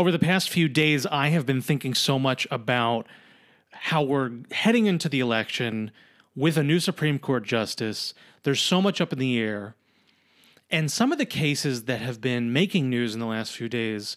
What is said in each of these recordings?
Over the past few days, I have been thinking so much about how we're heading into the election with a new Supreme Court justice. There's so much up in the air. And some of the cases that have been making news in the last few days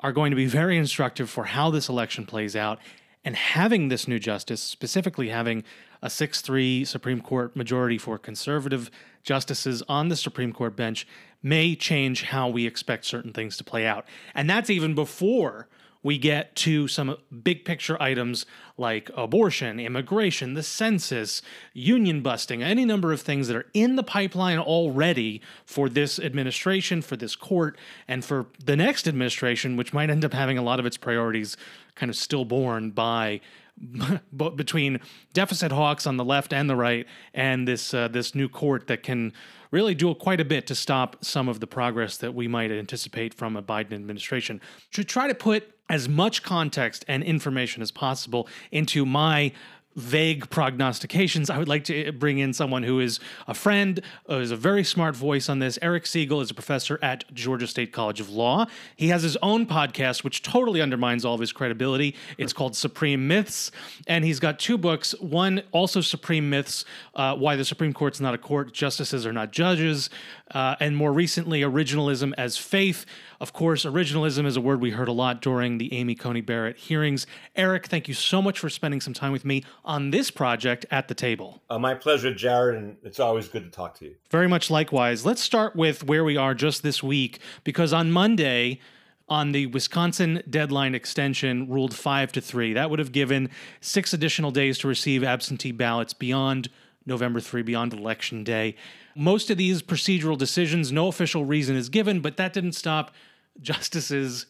are going to be very instructive for how this election plays out. And having this new justice, specifically having a 6 3 Supreme Court majority for conservative justices on the Supreme Court bench, may change how we expect certain things to play out. And that's even before we get to some big picture items like abortion, immigration, the census, union busting, any number of things that are in the pipeline already for this administration, for this court, and for the next administration, which might end up having a lot of its priorities kind of stillborn by between deficit hawks on the left and the right, and this uh, this new court that can really do quite a bit to stop some of the progress that we might anticipate from a Biden administration. To try to put as much context and information as possible into my vague prognostications, I would like to bring in someone who is a friend, uh, is a very smart voice on this. Eric Segall is a professor at Georgia State College of Law. He has his own podcast, which totally undermines all of his credibility. It's called Supreme Myths, and he's got two books. One also Supreme Myths: uh, Why the Supreme Court's Not a Court, Justices Are Not Judges, uh, and more recently, Originalism as Faith. Of course, originalism is a word we heard a lot during the Amy Coney Barrett hearings. Eric, thank you so much for spending some time with me on this project at the table. Uh, my pleasure, Jared, and it's always good to talk to you. Very much likewise. Let's start with where we are just this week, because on Monday, on the Wisconsin deadline extension ruled five to three. That would have given six additional days to receive absentee ballots beyond November 3, beyond Election Day. Most of these procedural decisions, no official reason is given, but that didn't stop justices,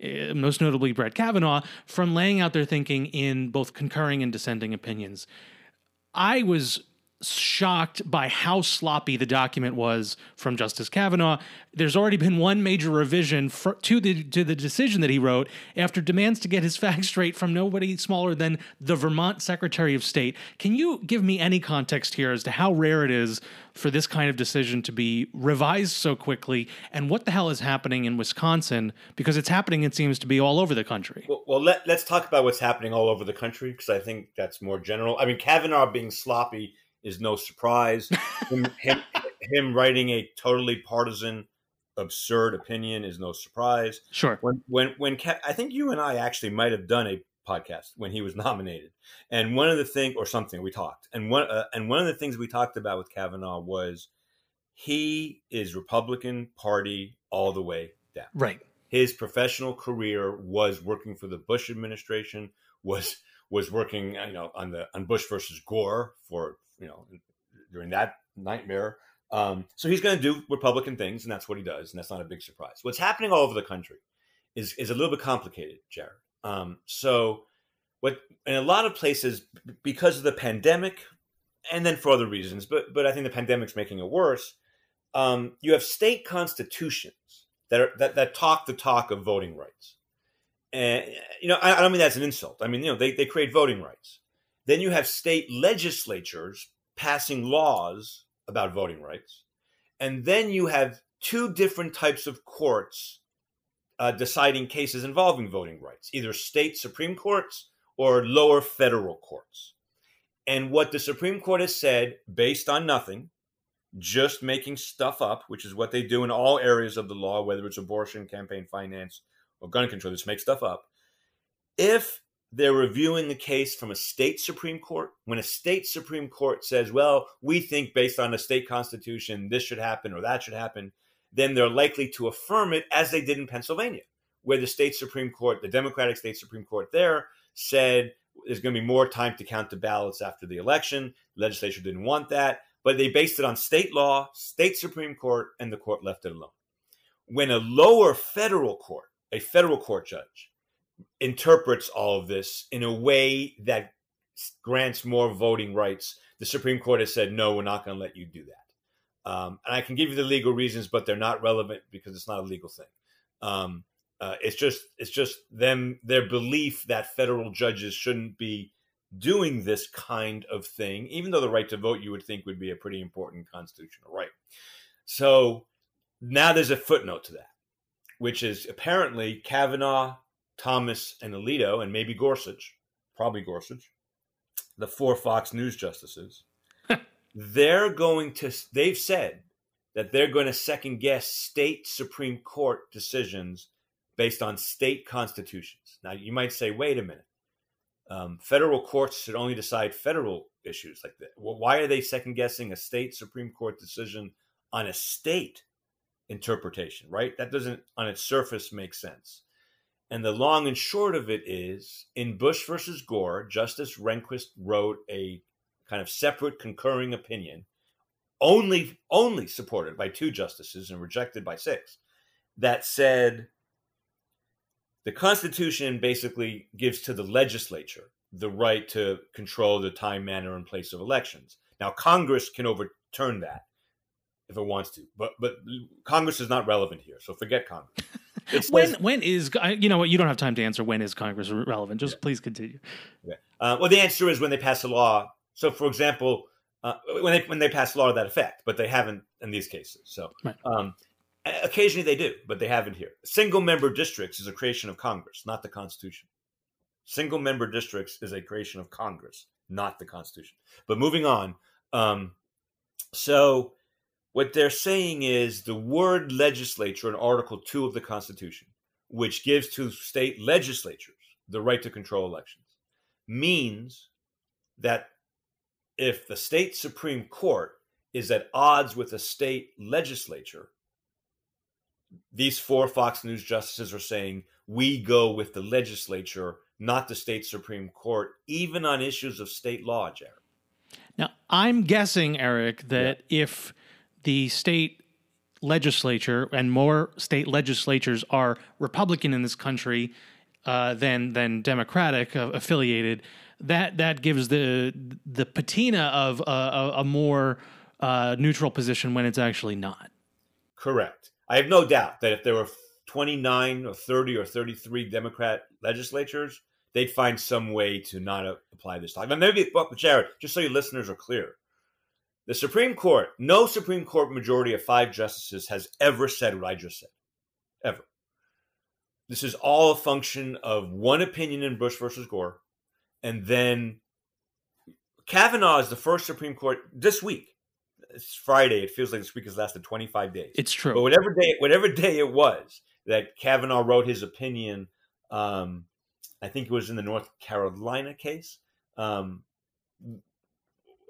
Eh, most notably Brett Kavanaugh, from laying out their thinking in both concurring and dissenting opinions. I was shocked by how sloppy the document was from Justice Kavanaugh. There's already been one major revision for, to the to the decision that he wrote after demands to get his facts straight from nobody smaller than the Vermont Secretary of State. Can you give me any context here as to how rare it is for this kind of decision to be revised so quickly and what the hell is happening in Wisconsin because it's happening it seems to be all over the country. Well, well let, let's talk about what's happening all over the country because I think that's more general. I mean Kavanaugh being sloppy is no surprise. him, him, him, writing a totally partisan, absurd opinion is no surprise. Sure. When when when I think you and I actually might have done a podcast when he was nominated, and one of the things or something we talked, and one uh, and one of the things we talked about with Kavanaugh was he is Republican Party all the way down. Right. His professional career was working for the Bush administration. Was was working, you know, on the on Bush versus Gore for you know, during that nightmare. Um, so he's going to do Republican things, and that's what he does, and that's not a big surprise. What's happening all over the country is is a little bit complicated, Jared. Um, so, what in a lot of places because of the pandemic, and then for other reasons, but but I think the pandemic's making it worse. Um, you have state constitutions that are that, that talk the talk of voting rights, and you know I, I don't mean that's an insult. I mean you know they they create voting rights, then you have state legislatures passing laws about voting rights. And then you have two different types of courts uh, deciding cases involving voting rights, either state Supreme Courts or lower federal courts. And what the Supreme Court has said, based on nothing, just making stuff up, which is what they do in all areas of the law, whether it's abortion, campaign finance, or gun control, just make stuff up. If they're reviewing a case from a state Supreme Court. When a state Supreme Court says, well, we think based on the state constitution, this should happen or that should happen, then they're likely to affirm it as they did in Pennsylvania, where the state Supreme Court, the Democratic state Supreme Court there, said there's going to be more time to count the ballots after the election. The legislature didn't want that, but they based it on state law, state Supreme Court, and the court left it alone. When a lower federal court, a federal court judge, interprets all of this in a way that grants more voting rights. The Supreme Court has said, no, we're not going to let you do that. Um, and I can give you the legal reasons, but they're not relevant because it's not a legal thing. Um, uh, it's just it's just them their belief that federal judges shouldn't be doing this kind of thing, even though the right to vote you would think would be a pretty important constitutional right. So now there's a footnote to that which is apparently Kavanaugh, Thomas, and Alito, and maybe Gorsuch, probably Gorsuch, the four Fox News justices. they're going to. They've said that they're going to second guess state Supreme Court decisions based on state constitutions. Now, you might say, wait a minute. Um, federal courts should only decide federal issues like that. Well, why are they second guessing a state Supreme Court decision on a state interpretation, right? That doesn't, on its surface, make sense. And the long and short of it is in Bush versus Gore, Justice Rehnquist wrote a kind of separate concurring opinion, only only supported by two justices and rejected by six, that said the Constitution basically gives to the legislature the right to control the time, manner, and place of elections. Now, Congress can overturn that if it wants to, but but Congress is not relevant here, so forget Congress. When when is you know what you don't have time to answer when is Congress relevant? Just yeah. please continue. Yeah. Uh, well, the answer is when they pass a law. So, for example, uh, when they when they pass a law to that effect, but they haven't in these cases. So, right. um, occasionally they do, but they haven't here. Single member districts is a creation of Congress, not the Constitution. Single member districts is a creation of Congress, not the Constitution. But moving on, um, so what they're saying is the word legislature in Article 2 of the Constitution, which gives to state legislatures the right to control elections, means that if the state Supreme Court is at odds with a state legislature, these four Fox News justices are saying we go with the legislature, not the state Supreme Court, even on issues of state law, Jared. Now, I'm guessing, Eric, that yeah. if the state legislature and more state legislatures are Republican in this country uh, than than Democratic uh, affiliated, that that gives the the patina of a, a more uh, neutral position when it's actually not. Correct. I have no doubt that if there were 29 or 30 or 33 Democrat legislatures, they'd find some way to not apply this talk. Now, maybe, well, Jared, just so your listeners are clear, the Supreme Court, no Supreme Court majority of five justices has ever said what I just said. Ever. This is all a function of one opinion in Bush versus Gore. And then Kavanaugh is the first Supreme Court this week. It's Friday. It feels like this week has lasted 25 days. It's true. But whatever day, whatever day it was that Kavanaugh wrote his opinion, um, I think it was in the North Carolina case. Um,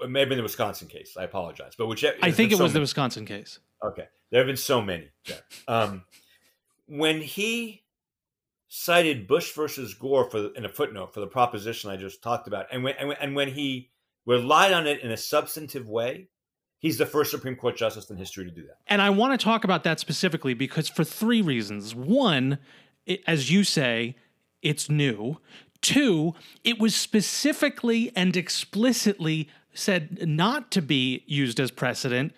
maybe in the Wisconsin case. I apologize, but whichever. I think it so was many. the Wisconsin case. Okay, there have been so many. Um, when he cited Bush versus Gore for in a footnote for the proposition I just talked about, and when and when, and when he relied on it in a substantive way, he's the first Supreme Court justice in history to do that. And I want to talk about that specifically because for three reasons. One, it, as you say, it's new. Two, it was specifically and explicitly said not to be used as precedent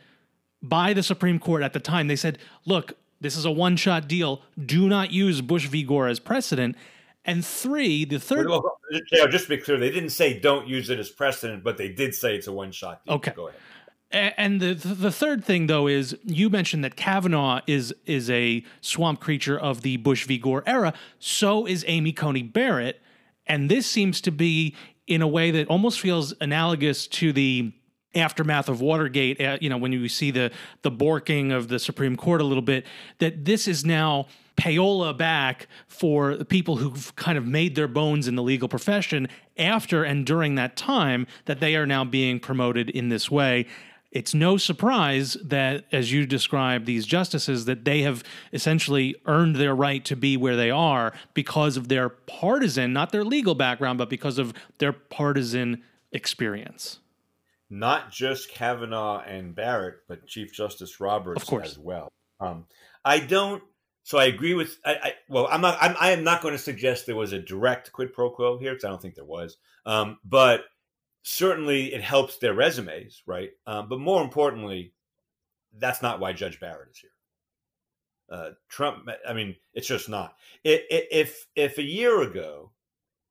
by the Supreme Court at the time. They said, look, this is a one shot deal. Do not use Bush v. Gore as precedent. And three, the third. Well, yeah, just to be clear, they didn't say don't use it as precedent, but they did say it's a one shot deal. Okay. Go ahead. And the the third thing though is you mentioned that Kavanaugh is is a swamp creature of the Bush v. Gore era. So is Amy Coney Barrett, and this seems to be in a way that almost feels analogous to the aftermath of Watergate, uh, you know, when you see the the borking of the Supreme Court a little bit, that this is now payola back for the people who've kind of made their bones in the legal profession after and during that time that they are now being promoted in this way it's no surprise that as you describe these justices that they have essentially earned their right to be where they are because of their partisan not their legal background but because of their partisan experience. Not just kavanaugh and barrett but chief justice roberts of course. as well. Um, i don't so i agree with i, I well i'm not I'm, I am not going to suggest there was a direct quid pro quo here because i don't think there was. Um, but certainly it helps their resumes, right? Um, but more importantly, that's not why Judge Barrett is here. Uh, Trump, I mean, it's just not. It, it, if if a year ago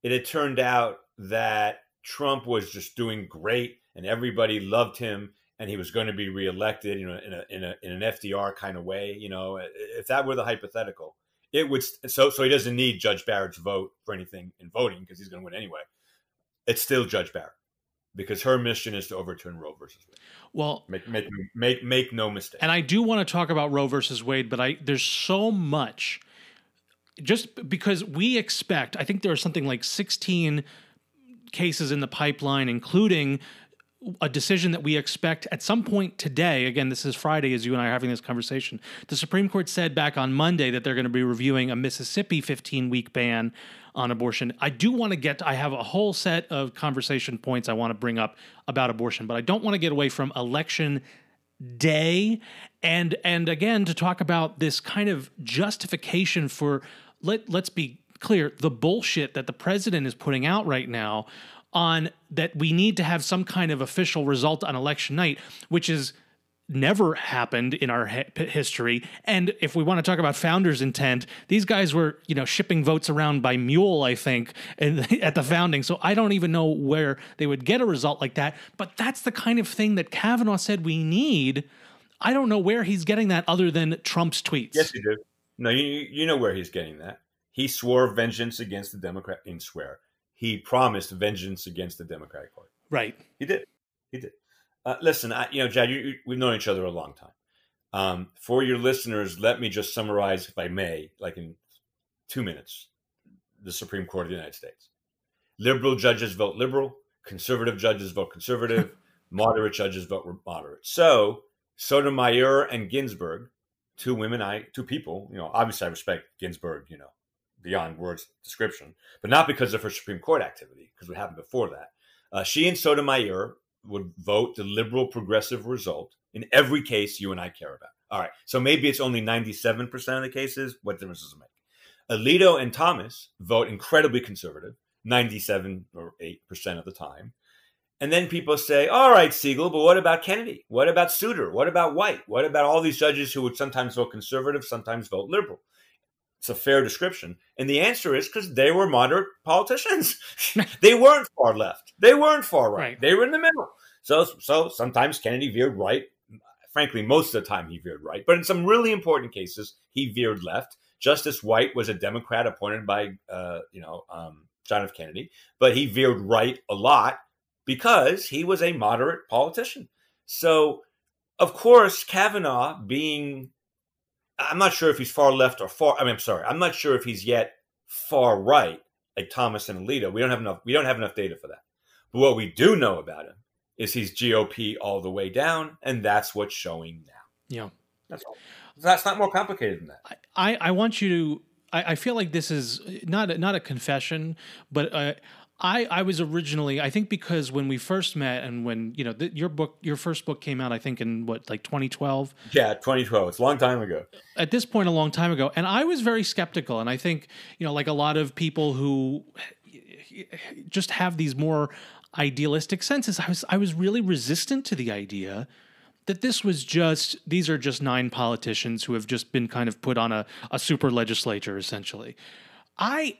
it had turned out that Trump was just doing great and everybody loved him and he was going to be reelected, you know, in a in a in an FDR kind of way, you know, if that were the hypothetical, it would so so he doesn't need Judge Barrett's vote for anything in voting because he's going to win anyway. It's still Judge Barrett because her mission is to overturn Roe versus Wade. Well, make make make make no mistake. And I do want to talk about Roe versus Wade, but I there's so much just because we expect. I think there are something like 16 cases in the pipeline, including a decision that we expect at some point today. Again, this is Friday as you and I are having this conversation. The Supreme Court said back on Monday that they're going to be reviewing a Mississippi 15 week ban on abortion. I do want to get, I have a whole set of conversation points I want to bring up about abortion, but I don't want to get away from election day and and again to talk about this kind of justification for let let's be clear the bullshit that the president is putting out right now on that we need to have some kind of official result on election night, which is never happened in our history. And if we want to talk about founders' intent, these guys were, you know, shipping votes around by mule, I think, at the founding. So I don't even know where they would get a result like that. But that's the kind of thing that Kavanaugh said we need. I don't know where he's getting that other than Trump's tweets. Yes, you do. No, you you know where he's getting that. He swore vengeance against the Democrat in swear he promised vengeance against the Democratic Party. Right. He did. He did. Uh, listen, I, you know, Jad, you, you, we've known each other a long time. Um, for your listeners, let me just summarize, if I may, like in two minutes, the Supreme Court of the United States. Liberal judges vote liberal, conservative judges vote conservative, moderate judges vote moderate. So Sotomayor and Ginsburg, two women, I two people, you know, obviously I respect Ginsburg, you know, beyond words description, but not because of her Supreme Court activity, because what happened before that. Uh, she and Sotomayor would vote the liberal progressive result in every case you and I care about. All right, so maybe it's only 97% of the cases. What difference does it make? Alito and Thomas vote incredibly conservative, 97 or 8% of the time. And then people say, all right, Segall, but what about Kennedy? What about Souter? What about White? What about all these judges who would sometimes vote conservative, sometimes vote liberal? It's a fair description? And the answer is because they were moderate politicians. they weren't far left. They weren't far right. right. They were in the middle. So, so sometimes Kennedy veered right. Frankly, most of the time he veered right. But in some really important cases, he veered left. Justice White was a Democrat appointed by, uh, you know, um, John F. Kennedy, but he veered right a lot because he was a moderate politician. So, of course, Kavanaugh being I'm not sure if he's far left or far. I mean, I'm sorry, I'm not sure if he's yet far right, like Thomas and Alito. We don't have enough. We don't have enough data for that. But what we do know about him is he's GOP all the way down, and that's what's showing now. Yeah, that's all. That's not more complicated than that. I, I want you to. I, I feel like this is not a, not a confession, but uh, I, I was originally I think because when we first met and when you know the, your book your first book came out I think in what like 2012 yeah 2012 it's a long time ago. At this point a long time ago. And I was very skeptical. And I think you know like a lot of people who just have these more idealistic senses I was I was really resistant to the idea that this was just these are just nine politicians who have just been kind of put on a, a super legislature essentially. I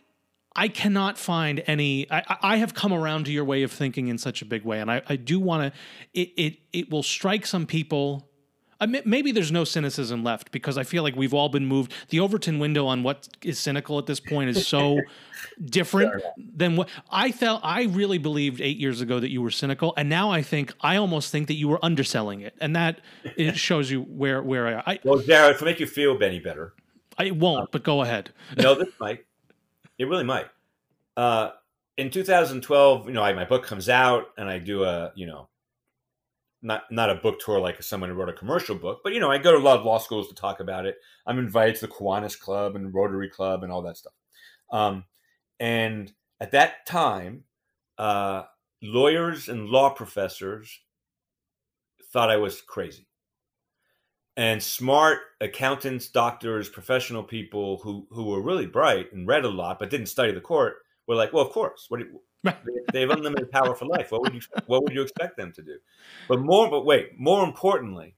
I cannot find any. I, I, have come around to your way of thinking in such a big way, and I, I do want to. It, it it will strike some people. maybe there's no cynicism left because I feel like we've all been moved. The Overton window on what is cynical at this point is so different sure. than what I felt. I really believed eight years ago that you were cynical, and now I think I almost think that you were underselling it, and that it shows you where where I. I well, Jared, to make you feel any better, I won't. Um, but go ahead. no, this might. It really might. Uh, in 2012, you know, I, my book comes out and I do a, you know, not not a book tour like someone who wrote a commercial book, but you know, I go to a lot of law schools to talk about it. I'm invited to the Kiwanis Club and Rotary Club and all that stuff. Um, and at that time, uh, lawyers and law professors thought I was crazy and smart accountants, doctors, professional people who who were really bright and read a lot but didn't study the court were like, well, of course. What you, they, have unlimited power for life. What would you what would you expect them to do? But more, but wait, more importantly,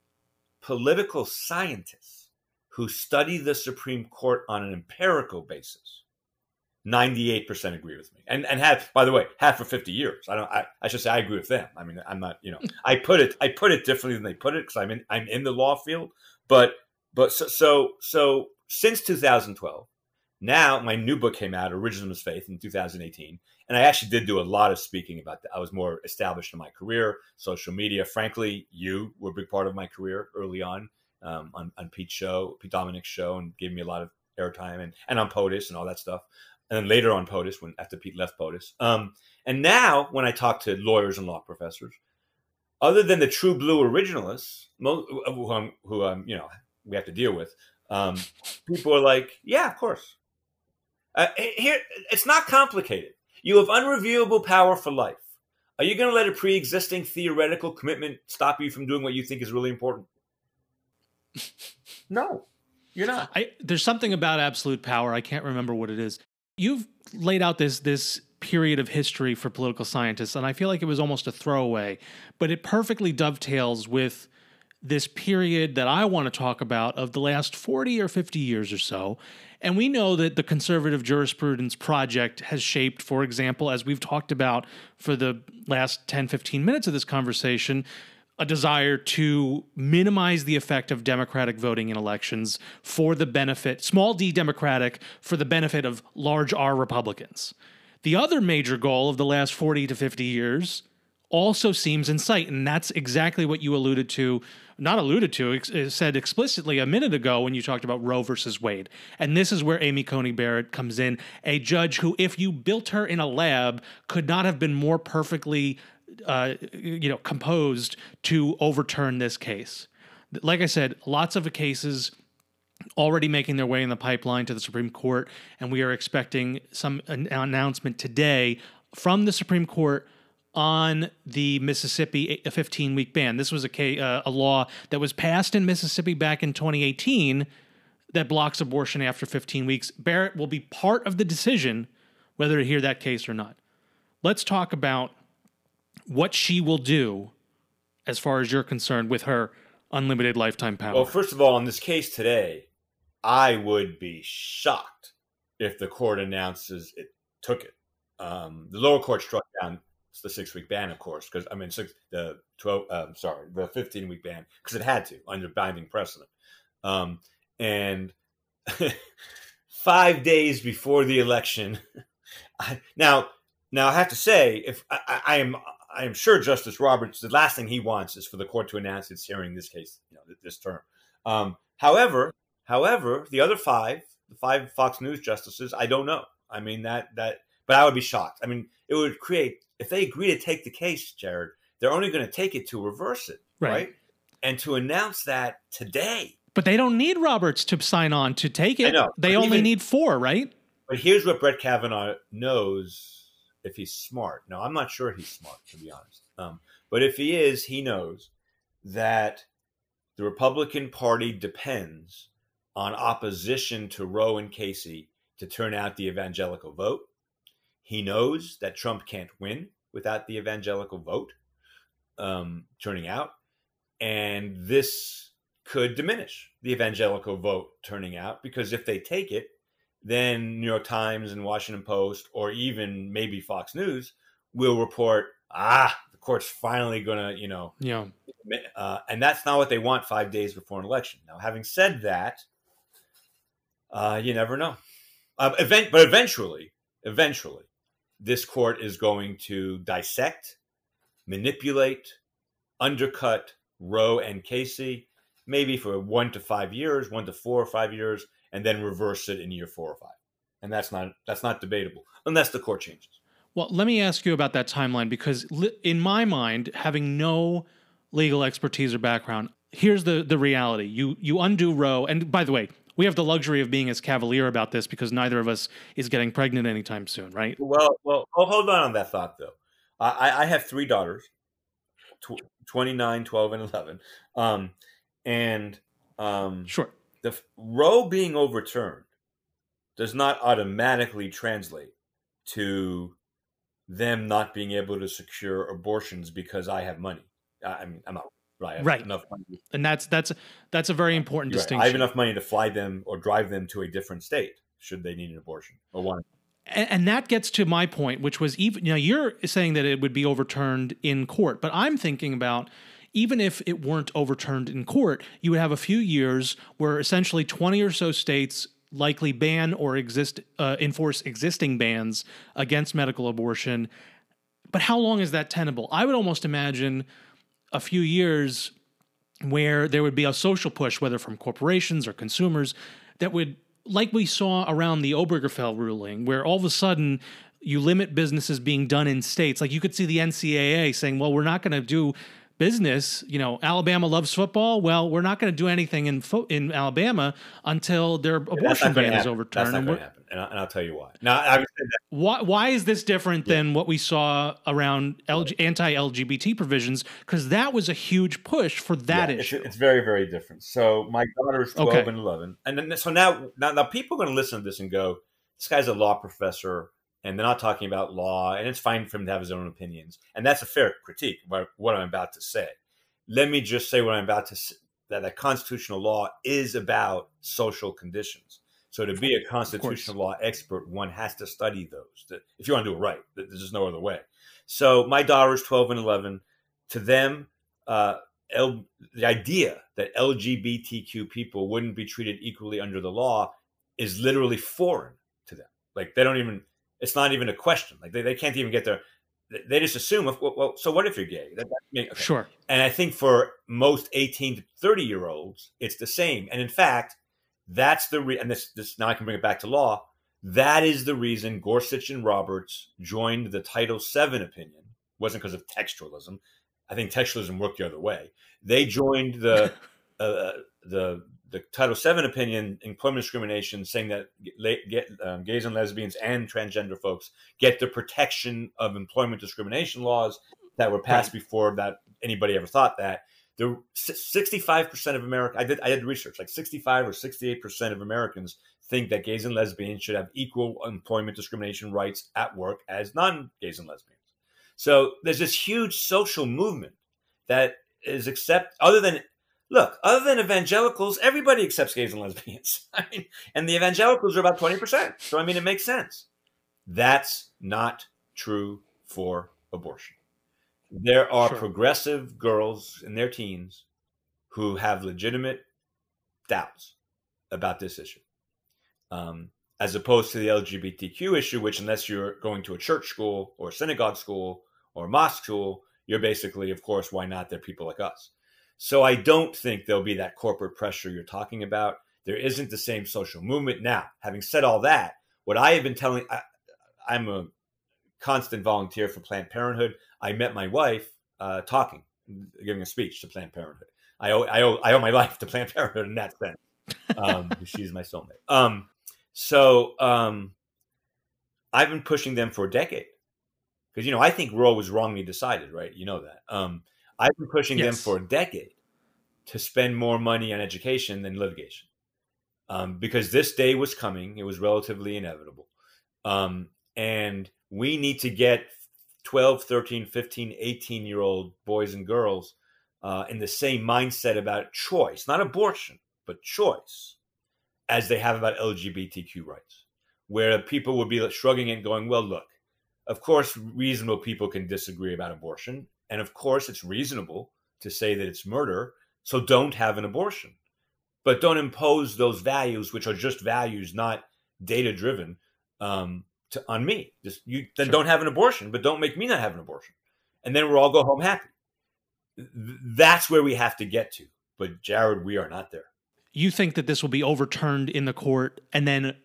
political scientists who study the Supreme Court on an empirical basis. 98% agree with me. And and have by the way, half for 50 years. I don't I, I should say I agree with them. I mean, I'm not, you know, I put it I put it differently than they put it because I'm in I'm in the law field. But but so so so since 2012, now my new book came out, Originalist Faith, in 2018, and I actually did do a lot of speaking about that. I was more established in my career, social media. Frankly, you were a big part of my career early on um, on, on Pete's show, Pete Dominick's show, and gave me a lot of airtime and, and on POTUS and all that stuff. And then later on POTUS, when after Pete left POTUS. Um, and now when I talk to lawyers and law professors, other than the true blue originalists, who I'm, who I'm, you know, we have to deal with, um, people are like, yeah, of course. Uh, here, it's not complicated. You have unreviewable power for life. Are you going to let a pre-existing theoretical commitment stop you from doing what you think is really important? no, you're not. I, there's something about absolute power. I can't remember what it is. You've laid out this this period of history for political scientists, and I feel like it was almost a throwaway, but it perfectly dovetails with this period that I want to talk about of the last 40 or 50 years or so. And we know that the conservative jurisprudence project has shaped, for example, as we've talked about for the last 10, 15 minutes of this conversation, a desire to minimize the effect of Democratic voting in elections for the benefit, small d Democratic, for the benefit of large R Republicans. The other major goal of the last 40 to 50 years also seems in sight. And that's exactly what you alluded to, not alluded to, ex- uh, said explicitly a minute ago when you talked about Roe versus Wade. And this is where Amy Coney Barrett comes in, a judge who, if you built her in a lab, could not have been more perfectly, uh, you know, composed to overturn this case. Like I said, lots of cases already making their way in the pipeline to the Supreme Court, and we are expecting some an announcement today from the Supreme Court on the Mississippi 15 week ban. This was a, uh, a law that was passed in Mississippi back in 2018 that blocks abortion after 15 weeks. Barrett will be part of the decision whether to hear that case or not. Let's talk about what she will do as far as you're concerned with her unlimited lifetime power. Well, first of all, in this case today, I would be shocked if the court announces it took it. Um, the lower court struck down the six week ban, of course, because I mean six the twelve. Um, sorry, the fifteen week ban because it had to under binding precedent. Um, and five days before the election, I, now now I have to say, if I, I, am I am sure Justice Roberts, the last thing he wants is for the court to announce it's hearing this case, you know, this term. Um, however, however, the other five, the five Fox News justices, I don't know. I mean that that, but I would be shocked. I mean, it would create if they agree to take the case, Jared, they're only going to take it to reverse it, right? right? And to announce that today. But they don't need Roberts to sign on to take it. They only even, need four, right? But here's what Brett Kavanaugh knows if he's smart. No, I'm not sure he's smart, to be honest. Um, but if he is, he knows that the Republican Party depends on opposition to Roe and Casey to turn out the evangelical vote. He knows that Trump can't win without the evangelical vote um, turning out. And this could diminish the evangelical vote turning out because if they take it, then New York Times and Washington Post, or even maybe Fox News, will report, ah, the court's finally going to, you know, yeah. Uh, and that's not what they want five days before an election. Now, having said that, uh, you never know. Uh, event, but eventually, eventually, this court is going to dissect, manipulate, undercut Roe and Casey, maybe for one to five years, one to four or five years, and then reverse it in year four or five. And that's not that's not debatable unless the court changes. Well, let me ask you about that timeline because in my mind, having no legal expertise or background, here's the the reality. You you undo Roe, and by the way, we have the luxury of being as cavalier about this because neither of us is getting pregnant anytime soon, right? Well, well, oh, hold on on that thought though. I, I have three daughters, tw- 29, 12, and 11. Um, and um, sure. The Roe being overturned does not automatically translate to them not being able to secure abortions because I have money. I mean, I'm not Right. right. Enough money. And that's that's that's a very important You're distinction. Right. I have enough money to fly them or drive them to a different state should they need an abortion or. And, and that gets to my point, which was even you know you're saying that it would be overturned in court, but I'm thinking about even if it weren't overturned in court, you would have a few years where essentially 20 or so states likely ban or exist uh, enforce existing bans against medical abortion. But how long is that tenable? I would almost imagine a few years where there would be a social push, whether from corporations or consumers, that would, like we saw around the Obergefell ruling, where all of a sudden you limit businesses being done in states. Like you could see the NCAA saying, well, we're not going to do business, you know, Alabama loves football. Well, we're not going to do anything in fo- in Alabama until their abortion ban is overturned. That's not going to happen, and, I, will tell you why. Now, I would say that. Why, why is this different yeah. than what we saw around LG, anti-LGBT provisions? Because that was a huge push for that yeah, issue. It's, it's, very, very different. So my daughter is twelve okay. and eleven, and then so now, now, now people are going to listen to this and go, "This guy's a law professor." And they're not talking about law, and it's fine for him to have his own opinions, and that's a fair critique. What, what I'm about to say. Let me just say what I'm about to say. That constitutional law is about social conditions. So to be a constitutional law expert, one has to study those. If you want to do it right, there's just no other way. So my daughters, 12 and 11. To them, uh, L, the idea that LGBTQ people wouldn't be treated equally under the law is literally foreign to them. Like they don't even it's not even a question. Like they, they can't even get there. They just assume, well, well so what if you're gay? That, okay. Sure. And I think for most 18 to 30 year olds, it's the same. And in fact, that's the re- and this this now I can bring it back to law. That is the reason Gorsuch and Roberts joined the Title VII opinion. It wasn't because of textualism. I think textualism worked the other way. They joined the uh, the the Title VII opinion, employment discrimination, saying that get, um, gays and lesbians and transgender folks get the protection of employment discrimination laws that were passed right. before that anybody ever thought that. The 65% of America, I did, I did research, like 65 or 68% of Americans think that gays and lesbians should have equal employment discrimination rights at work as non-gays and lesbians. So there's this huge social movement that is accept other than look, other than evangelicals, everybody accepts gays and lesbians. I mean, and the evangelicals are about 20%. So, I mean, it makes sense. That's not true for abortion. There are sure. progressive girls in their teens who have legitimate doubts about this issue, um, as opposed to the LGBTQ issue, which, unless you're going to a church school or synagogue school or mosque school, you're basically, of course, why not? They're people like us. So I don't think there'll be that corporate pressure you're talking about. There isn't the same social movement. Now, having said all that, what I have been telling, I, am a constant volunteer for Planned Parenthood. I met my wife uh, talking, giving a speech to Planned Parenthood. I owe, I owe, I owe my life to Planned Parenthood in that sense. Um, she's my soulmate. Um, so um, I've been pushing them for a decade because you know I think Roe was wrongly decided, right? You know that. Um, I've been pushing yes. them for a decade to spend more money on education than litigation um, because this day was coming. It was relatively inevitable. Um, and we need to get 12, 13, 15, 18 year old boys and girls uh, in the same mindset about choice, not abortion, but choice, as they have about LGBTQ rights, where people would be shrugging and going, well, look, of course, reasonable people can disagree about abortion. And of course, it's reasonable to say that it's murder. So don't have an abortion. But don't impose those values, which are just values, not data driven, um, to, on me. Just you then sure. don't have an abortion, but don't make me not have an abortion. And then we'll all go home happy. That's where we have to get to. But Jared, we are not there. You think that this will be overturned in the court and then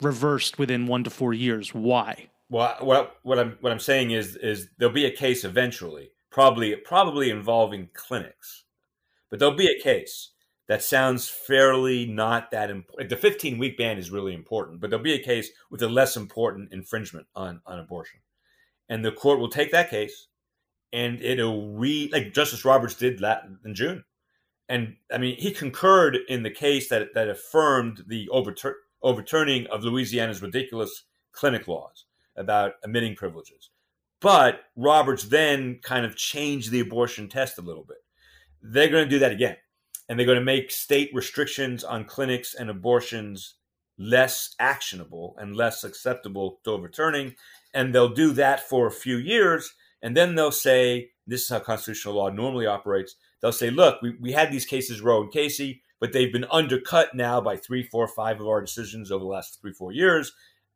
reversed within one to four years. Why? Well, what what I'm what I'm saying is is there'll be a case eventually probably probably involving clinics. But there'll be a case that sounds fairly not that important. The 15 week ban is really important, but there'll be a case with a less important infringement on, on abortion. And the court will take that case and it'll read, like Justice Roberts did in June. And I mean, he concurred in the case that, that affirmed the overtur- overturning of Louisiana's ridiculous clinic laws about admitting privileges. But Roberts then kind of changed the abortion test a little bit. They're going to do that again. And they're going to make state restrictions on clinics and abortions less actionable and less acceptable to overturning. And they'll do that for a few years. And then they'll say, this is how constitutional law normally operates. They'll say, look, we, we had these cases, Roe and Casey, but they've been undercut now by three, four, five of our decisions over the last three, four years.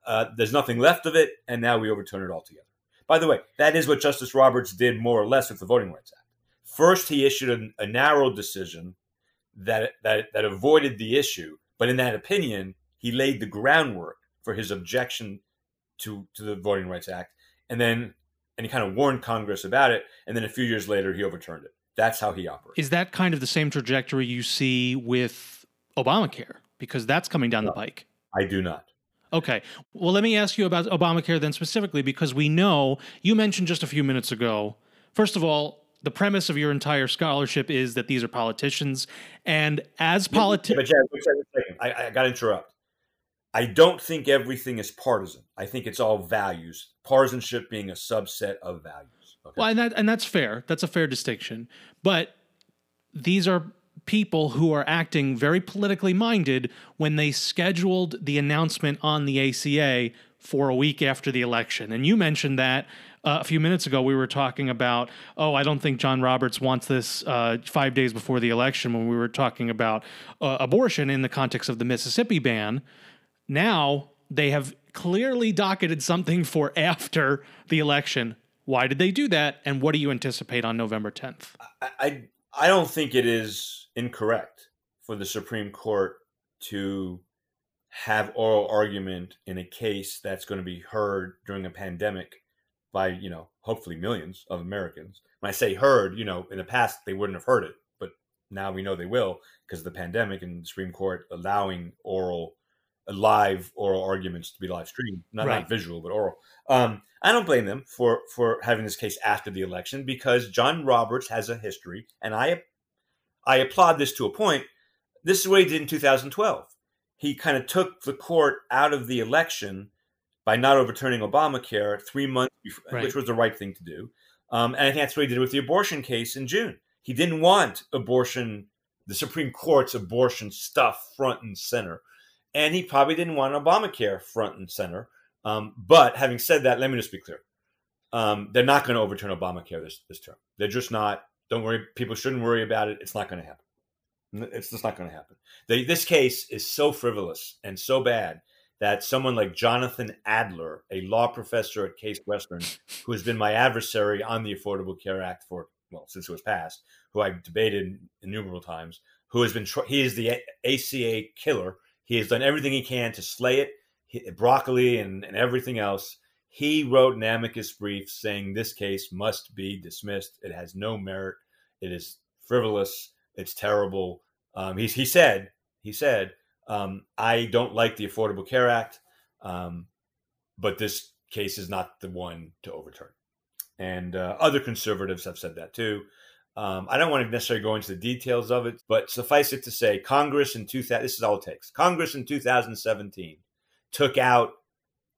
Uh, there's nothing left of it, and now we overturn it altogether. By the way, that is what Justice Roberts did more or less with the Voting Rights Act. First, he issued a, a narrow decision that, that that avoided the issue, but in that opinion, he laid the groundwork for his objection to to the Voting Rights Act, and then and he kind of warned Congress about it, and then a few years later, he overturned it. That's how he operates. Is that kind of the same trajectory you see with Obamacare? Because that's coming down no, the pike. I do not. Okay. Well, let me ask you about Obamacare then specifically, because we know you mentioned just a few minutes ago. First of all, the premise of your entire scholarship is that these are politicians, and as politicians, I, I got to interrupt. I don't think everything is partisan. I think it's all values. Partisanship being a subset of values. Okay. Well, and that and that's fair. That's a fair distinction. But these are people who are acting very politically minded when they scheduled the announcement on the ACA for a week after the election. And you mentioned that uh, a few minutes ago. We were talking about, oh, I don't think John Roberts wants this uh, five days before the election when we were talking about uh, abortion in the context of the Mississippi ban. Now they have clearly docketed something for after the election. Why did they do that? And what do you anticipate on November 10th? I, I, I don't think it is incorrect for the Supreme Court to have oral argument in a case that's going to be heard during a pandemic by, you know, hopefully millions of Americans. When I say heard, you know, in the past they wouldn't have heard it, but now we know they will because of the pandemic and the Supreme Court allowing oral live oral arguments to be live streamed, not, right. not visual, but oral. Um, I don't blame them for for having this case after the election because John Roberts has a history, and I I applaud this to a point. This is what he did in 2012. He kind of took the court out of the election by not overturning Obamacare three months, before, right. which was the right thing to do. Um, and I think that's what he did with the abortion case in June. He didn't want abortion, the Supreme Court's abortion stuff front and center and he probably didn't want Obamacare front and center. Um, but having said that, let me just be clear: um, they're not going to overturn Obamacare this this term. They're just not. Don't worry. People shouldn't worry about it. It's not going to happen. It's just not going to happen. This case is so frivolous and so bad that someone like Jonathan Adler, a law professor at Case Western, who has been my adversary on the Affordable Care Act for well since it was passed, who I've debated innumerable times, who has been he is the ACA killer he has done everything he can to slay it, broccoli and, and everything else. He wrote an amicus brief saying this case must be dismissed. It has no merit. It is frivolous. It's terrible. Um, he, he said, he said, um, I don't like the Affordable Care Act, um, but this case is not the one to overturn. And uh, other conservatives have said that too. Um, I don't want to necessarily go into the details of it, but suffice it to say, Congress in 2000, this is all it takes. Congress in 2017 took out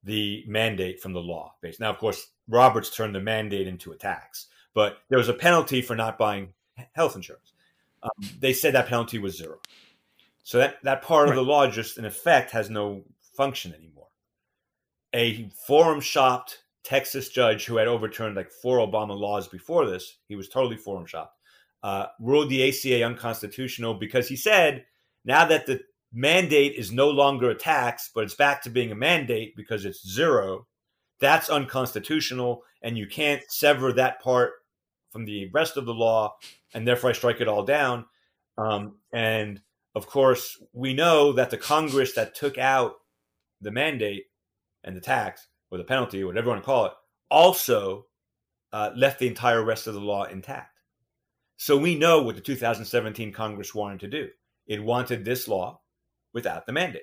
the mandate from the law base. Now, of course, Roberts turned the mandate into a tax, but there was a penalty for not buying health insurance. Um, they said that penalty was zero. So that, that part right. of the law just in effect has no function anymore. A forum shopped Texas judge who had overturned like four Obama laws before this, he was totally forum shopped, uh, ruled the ACA unconstitutional because he said now that the mandate is no longer a tax, but it's back to being a mandate because it's zero, that's unconstitutional, and you can't sever that part from the rest of the law, and therefore I strike it all down. Um, and of course, we know that the Congress that took out the mandate and the tax or the penalty, whatever you want to call it, also uh, left the entire rest of the law intact. So we know what the 2017 Congress wanted to do. It wanted this law without the mandate.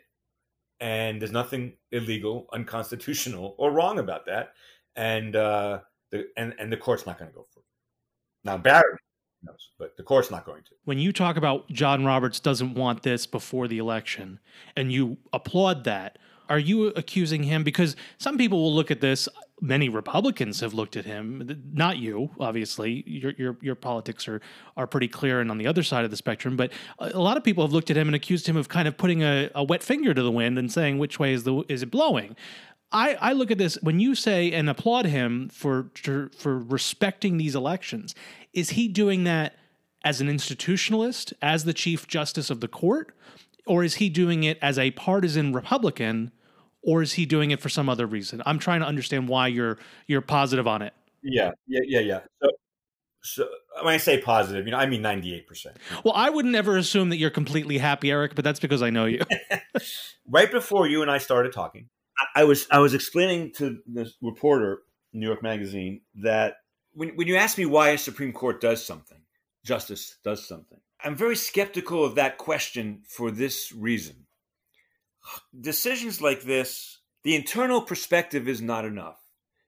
And there's nothing illegal, unconstitutional, or wrong about that. And uh, the and, and the court's not going to go for it. Now Barrett knows, but the court's not going to. When you talk about John Roberts doesn't want this before the election, and you applaud that, are you accusing him? Because some people will look at this. Many Republicans have looked at him. Not you, obviously. Your your your politics are are pretty clear and on the other side of the spectrum. But a lot of people have looked at him and accused him of kind of putting a, a wet finger to the wind and saying which way is the is it blowing. I, I look at this when you say and applaud him for for respecting these elections. Is he doing that as an institutionalist, as the Chief Justice of the court? Or is he doing it as a partisan Republican? Or is he doing it for some other reason? I'm trying to understand why you're you're positive on it. Yeah, yeah, yeah, yeah. So, so when I say positive, you know, I mean 98%. Well, I would never assume that you're completely happy, Eric, but that's because I know you. right before you and I started talking, I was I was explaining to this reporter, New York Magazine, that when when you ask me why a Supreme Court does something, justice does something, I'm very skeptical of that question for this reason. Decisions like this, the internal perspective is not enough.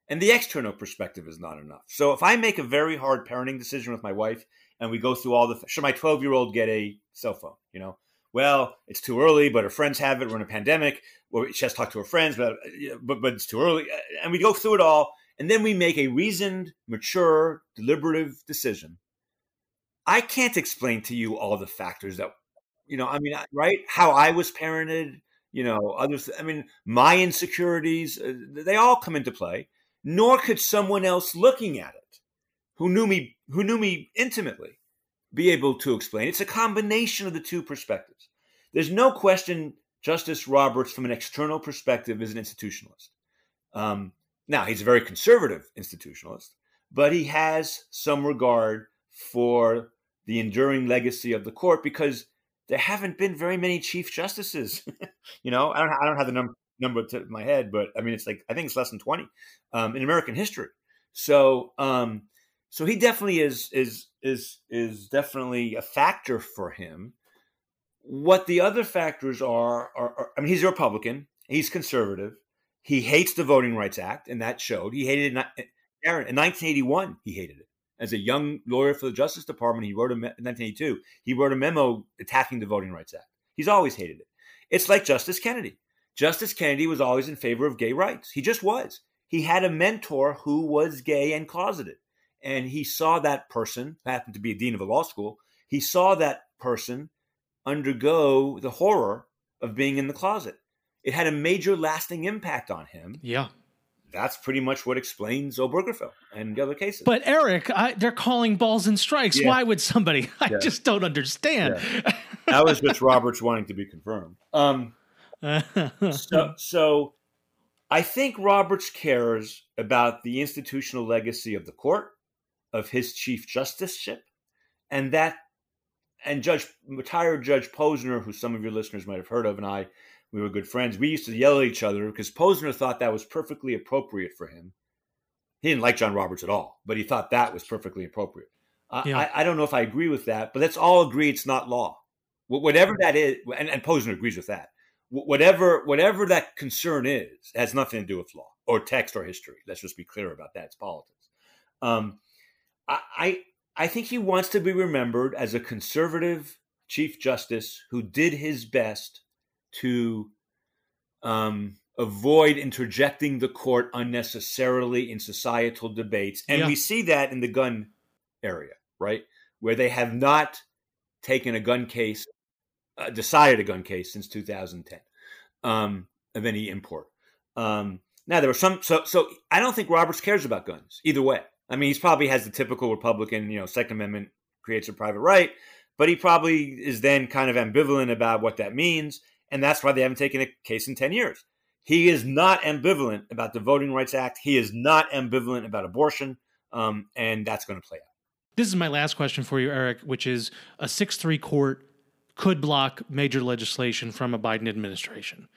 And the external perspective is not enough. So if I make a very hard parenting decision with my wife and we go through all the should my 12 year old get a cell phone? You know, well, it's too early, but her friends have it. We're in a pandemic. Well, she has to talk to her friends, but, but but it's too early. Uh, and we go through it all, and then we make a reasoned, mature, deliberative decision. I can't explain to you all the factors that, you know, I mean, right? How I was parented, you know, others. I mean, my insecurities, uh, they all come into play nor could someone else looking at it who knew me who knew me intimately be able to explain. It's a combination of the two perspectives. There's no question Justice Roberts, from an external perspective, is an institutionalist. Um, now, he's a very conservative institutionalist, but he has some regard for the enduring legacy of the court because there haven't been very many chief justices. you know, I don't, I don't have the number number to my head, but I mean, it's like I think it's less than twenty um, in American history. So, um, so he definitely is is is is definitely a factor for him. What the other factors are, are, are I mean, he's a Republican. He's conservative. He hates the Voting Rights Act, and that showed. He hated it. Aaron, in 1981, he hated it. As a young lawyer for the Justice Department, he wrote a, in 1982. He wrote a memo attacking the Voting Rights Act. He's always hated it. It's like Justice Kennedy. Justice Kennedy was always in favor of gay rights. He just was. He had a mentor who was gay and closeted. And he saw that person, happened to be a dean of a law school, he saw that person undergo the horror of being in the closet. It had a major lasting impact on him. Yeah. That's pretty much what explains Obergefell and the other cases. But Eric, I, they're calling balls and strikes. Yeah. Why would somebody? I yeah. just don't understand. Yeah. that was just Roberts wanting to be confirmed. Um, so, so I think Roberts cares about the institutional legacy of the court, of his chief justiceship, and that and Judge retired Judge Posner, who some of your listeners might have heard of, and I, we were good friends. We used to yell at each other because Posner thought that was perfectly appropriate for him. He didn't like John Roberts at all, but he thought that was perfectly appropriate. Yeah. I, I, don't know if I agree with that, but let's all agree it's not law. Whatever that is, and, and Posner agrees with that whatever whatever that concern is has nothing to do with law or text or history. Let's just be clear about that. It's politics. Um, I I think he wants to be remembered as a conservative chief justice who did his best to um, avoid interjecting the court unnecessarily in societal debates, and yeah. we see that in the gun area, right, where they have not taken a gun case uh, decided a gun case since 2010 um, of any import. Um, now there were some, so so I don't think Roberts cares about guns either way. I mean, he probably has the typical Republican, you know, Second Amendment creates a private right, but he probably is then kind of ambivalent about what that means, and that's why they haven't taken a case in 10 years. He is not ambivalent about the Voting Rights Act. He is not ambivalent about abortion, um, and that's going to play out. This is my last question for you, Eric, which is a 6 3 court could block major legislation from a Biden administration.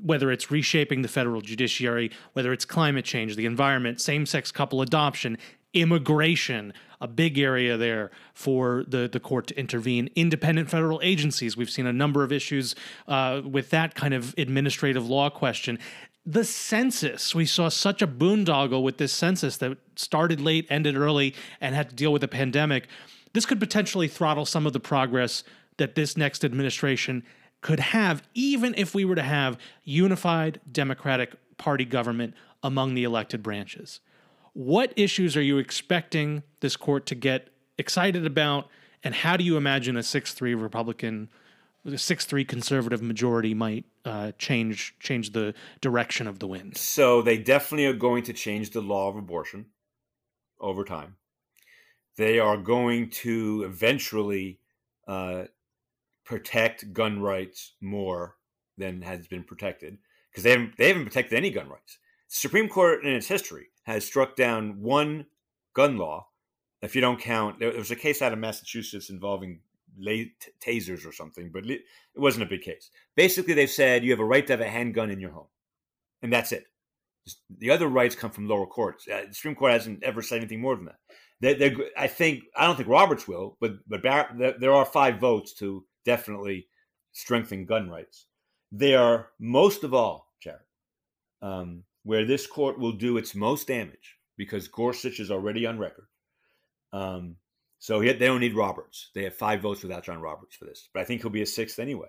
Whether it's reshaping the federal judiciary, whether it's climate change, the environment, same sex couple adoption, immigration, a big area there for the, the court to intervene. Independent federal agencies, we've seen a number of issues uh, with that kind of administrative law question. The census, we saw such a boondoggle with this census that started late, ended early, and had to deal with a pandemic. This could potentially throttle some of the progress that this next administration could have, even if we were to have unified Democratic Party government among the elected branches. What issues are you expecting this court to get excited about, and how do you imagine a 6 3 Republican, 6 3 conservative majority might uh, change, change the direction of the wind? So, they definitely are going to change the law of abortion over time they are going to eventually uh, protect gun rights more than has been protected because they haven't they haven't protected any gun rights. The Supreme Court in its history has struck down one gun law. If you don't count, there was a case out of Massachusetts involving tasers or something, but it wasn't a big case. Basically, they've said you have a right to have a handgun in your home, and that's it. The other rights come from lower courts. Uh, the Supreme Court hasn't ever said anything more than that. They, they, I think I don't think Roberts will, but but Bar- there are five votes to definitely strengthen gun rights. They are most of all, Jared, um, where this court will do its most damage because Gorsuch is already on record. Um, so he, they don't need Roberts. They have five votes without John Roberts for this, but I think he'll be a sixth anyway.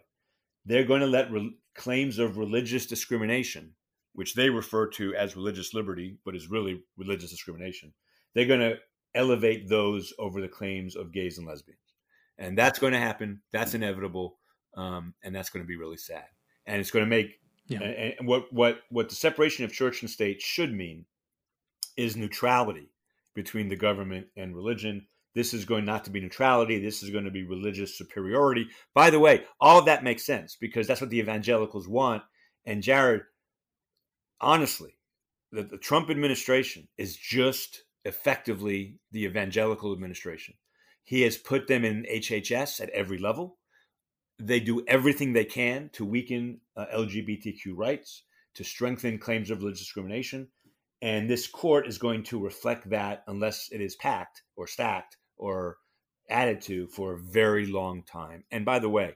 They're going to let re- claims of religious discrimination, which they refer to as religious liberty, but is really religious discrimination. They're going to elevate those over the claims of gays and lesbians, and that's going to happen. That's inevitable, um, and that's going to be really sad. And it's going to make yeah. and, what what what the separation of church and state should mean is neutrality between the government and religion this is going not to be neutrality. This is going to be religious superiority. By the way, all of that makes sense because that's what the evangelicals want. And Jared, honestly, the, the Trump administration is just effectively the evangelical administration. He has put them in HHS at every level. They do everything they can to weaken uh, LGBTQ rights, to strengthen claims of religious discrimination. And this court is going to reflect that unless it is packed or stacked or added to for a very long time. And by the way,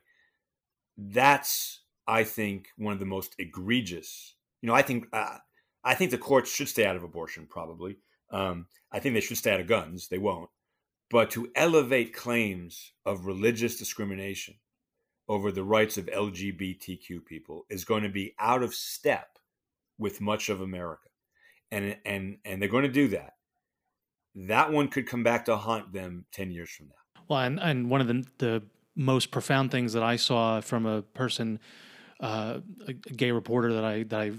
that's I think one of the most egregious. You know, I think uh, I think the courts should stay out of abortion. Probably, um, I think they should stay out of guns. They won't. But to elevate claims of religious discrimination over the rights of LGBTQ people is going to be out of step with much of America, and and and they're going to do that that one could come back to haunt them 10 years from now. Well, and, and one of the, the most profound things that I saw from a person, uh, a, gay reporter that I, that I,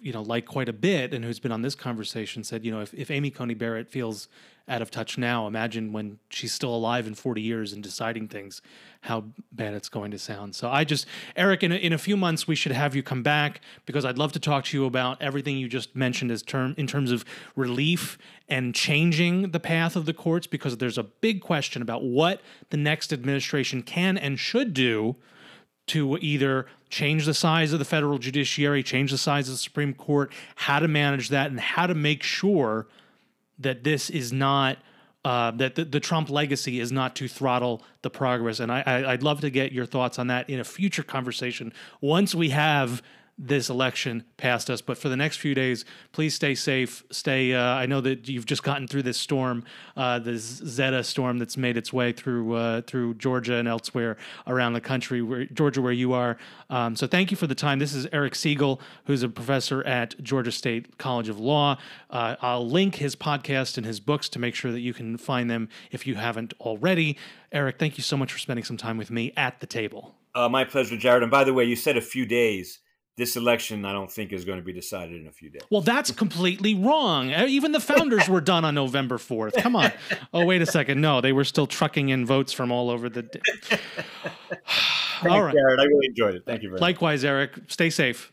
you know, like quite a bit and who's been on this conversation said, you know, if, if Amy Coney Barrett feels out of touch now. Imagine when she's still alive in 40 years and deciding things, how bad it's going to sound. So I just, Eric, in a, in a few months, we should have you come back because I'd love to talk to you about everything you just mentioned as term in terms of relief and changing the path of the courts because there's a big question about what the next administration can and should do to either change the size of the federal judiciary, change the size of the Supreme Court, how to manage that, and how to make sure that this is not uh, that the, the, Trump legacy is not to throttle the progress. And I, I, would love to get your thoughts on that in a future conversation once we have this election past us. But for the next few days, please stay safe. Stay. Uh, I know that you've just gotten through this storm, uh, Zeta storm that's made its way through uh, through Georgia and elsewhere around the country, where Georgia, where you are. Um, so thank you for the time. This is Eric Segall, who's a professor at Georgia State College of Law. Uh, I'll link his podcast and his books to make sure that you can find them if you haven't already. Eric, thank you so much for spending some time with me at the table. Uh, my pleasure, Jared. And by the way, you said a few days this election, I don't think, is going to be decided in a few days. Well, that's completely wrong. Uh, even the founders were done on November 4th. Come on. Oh, wait a second. No, they were still trucking in votes from all over the. day. all right. Jared. I really enjoyed it. Thank you very Likewise, much. Likewise, Eric. Stay safe.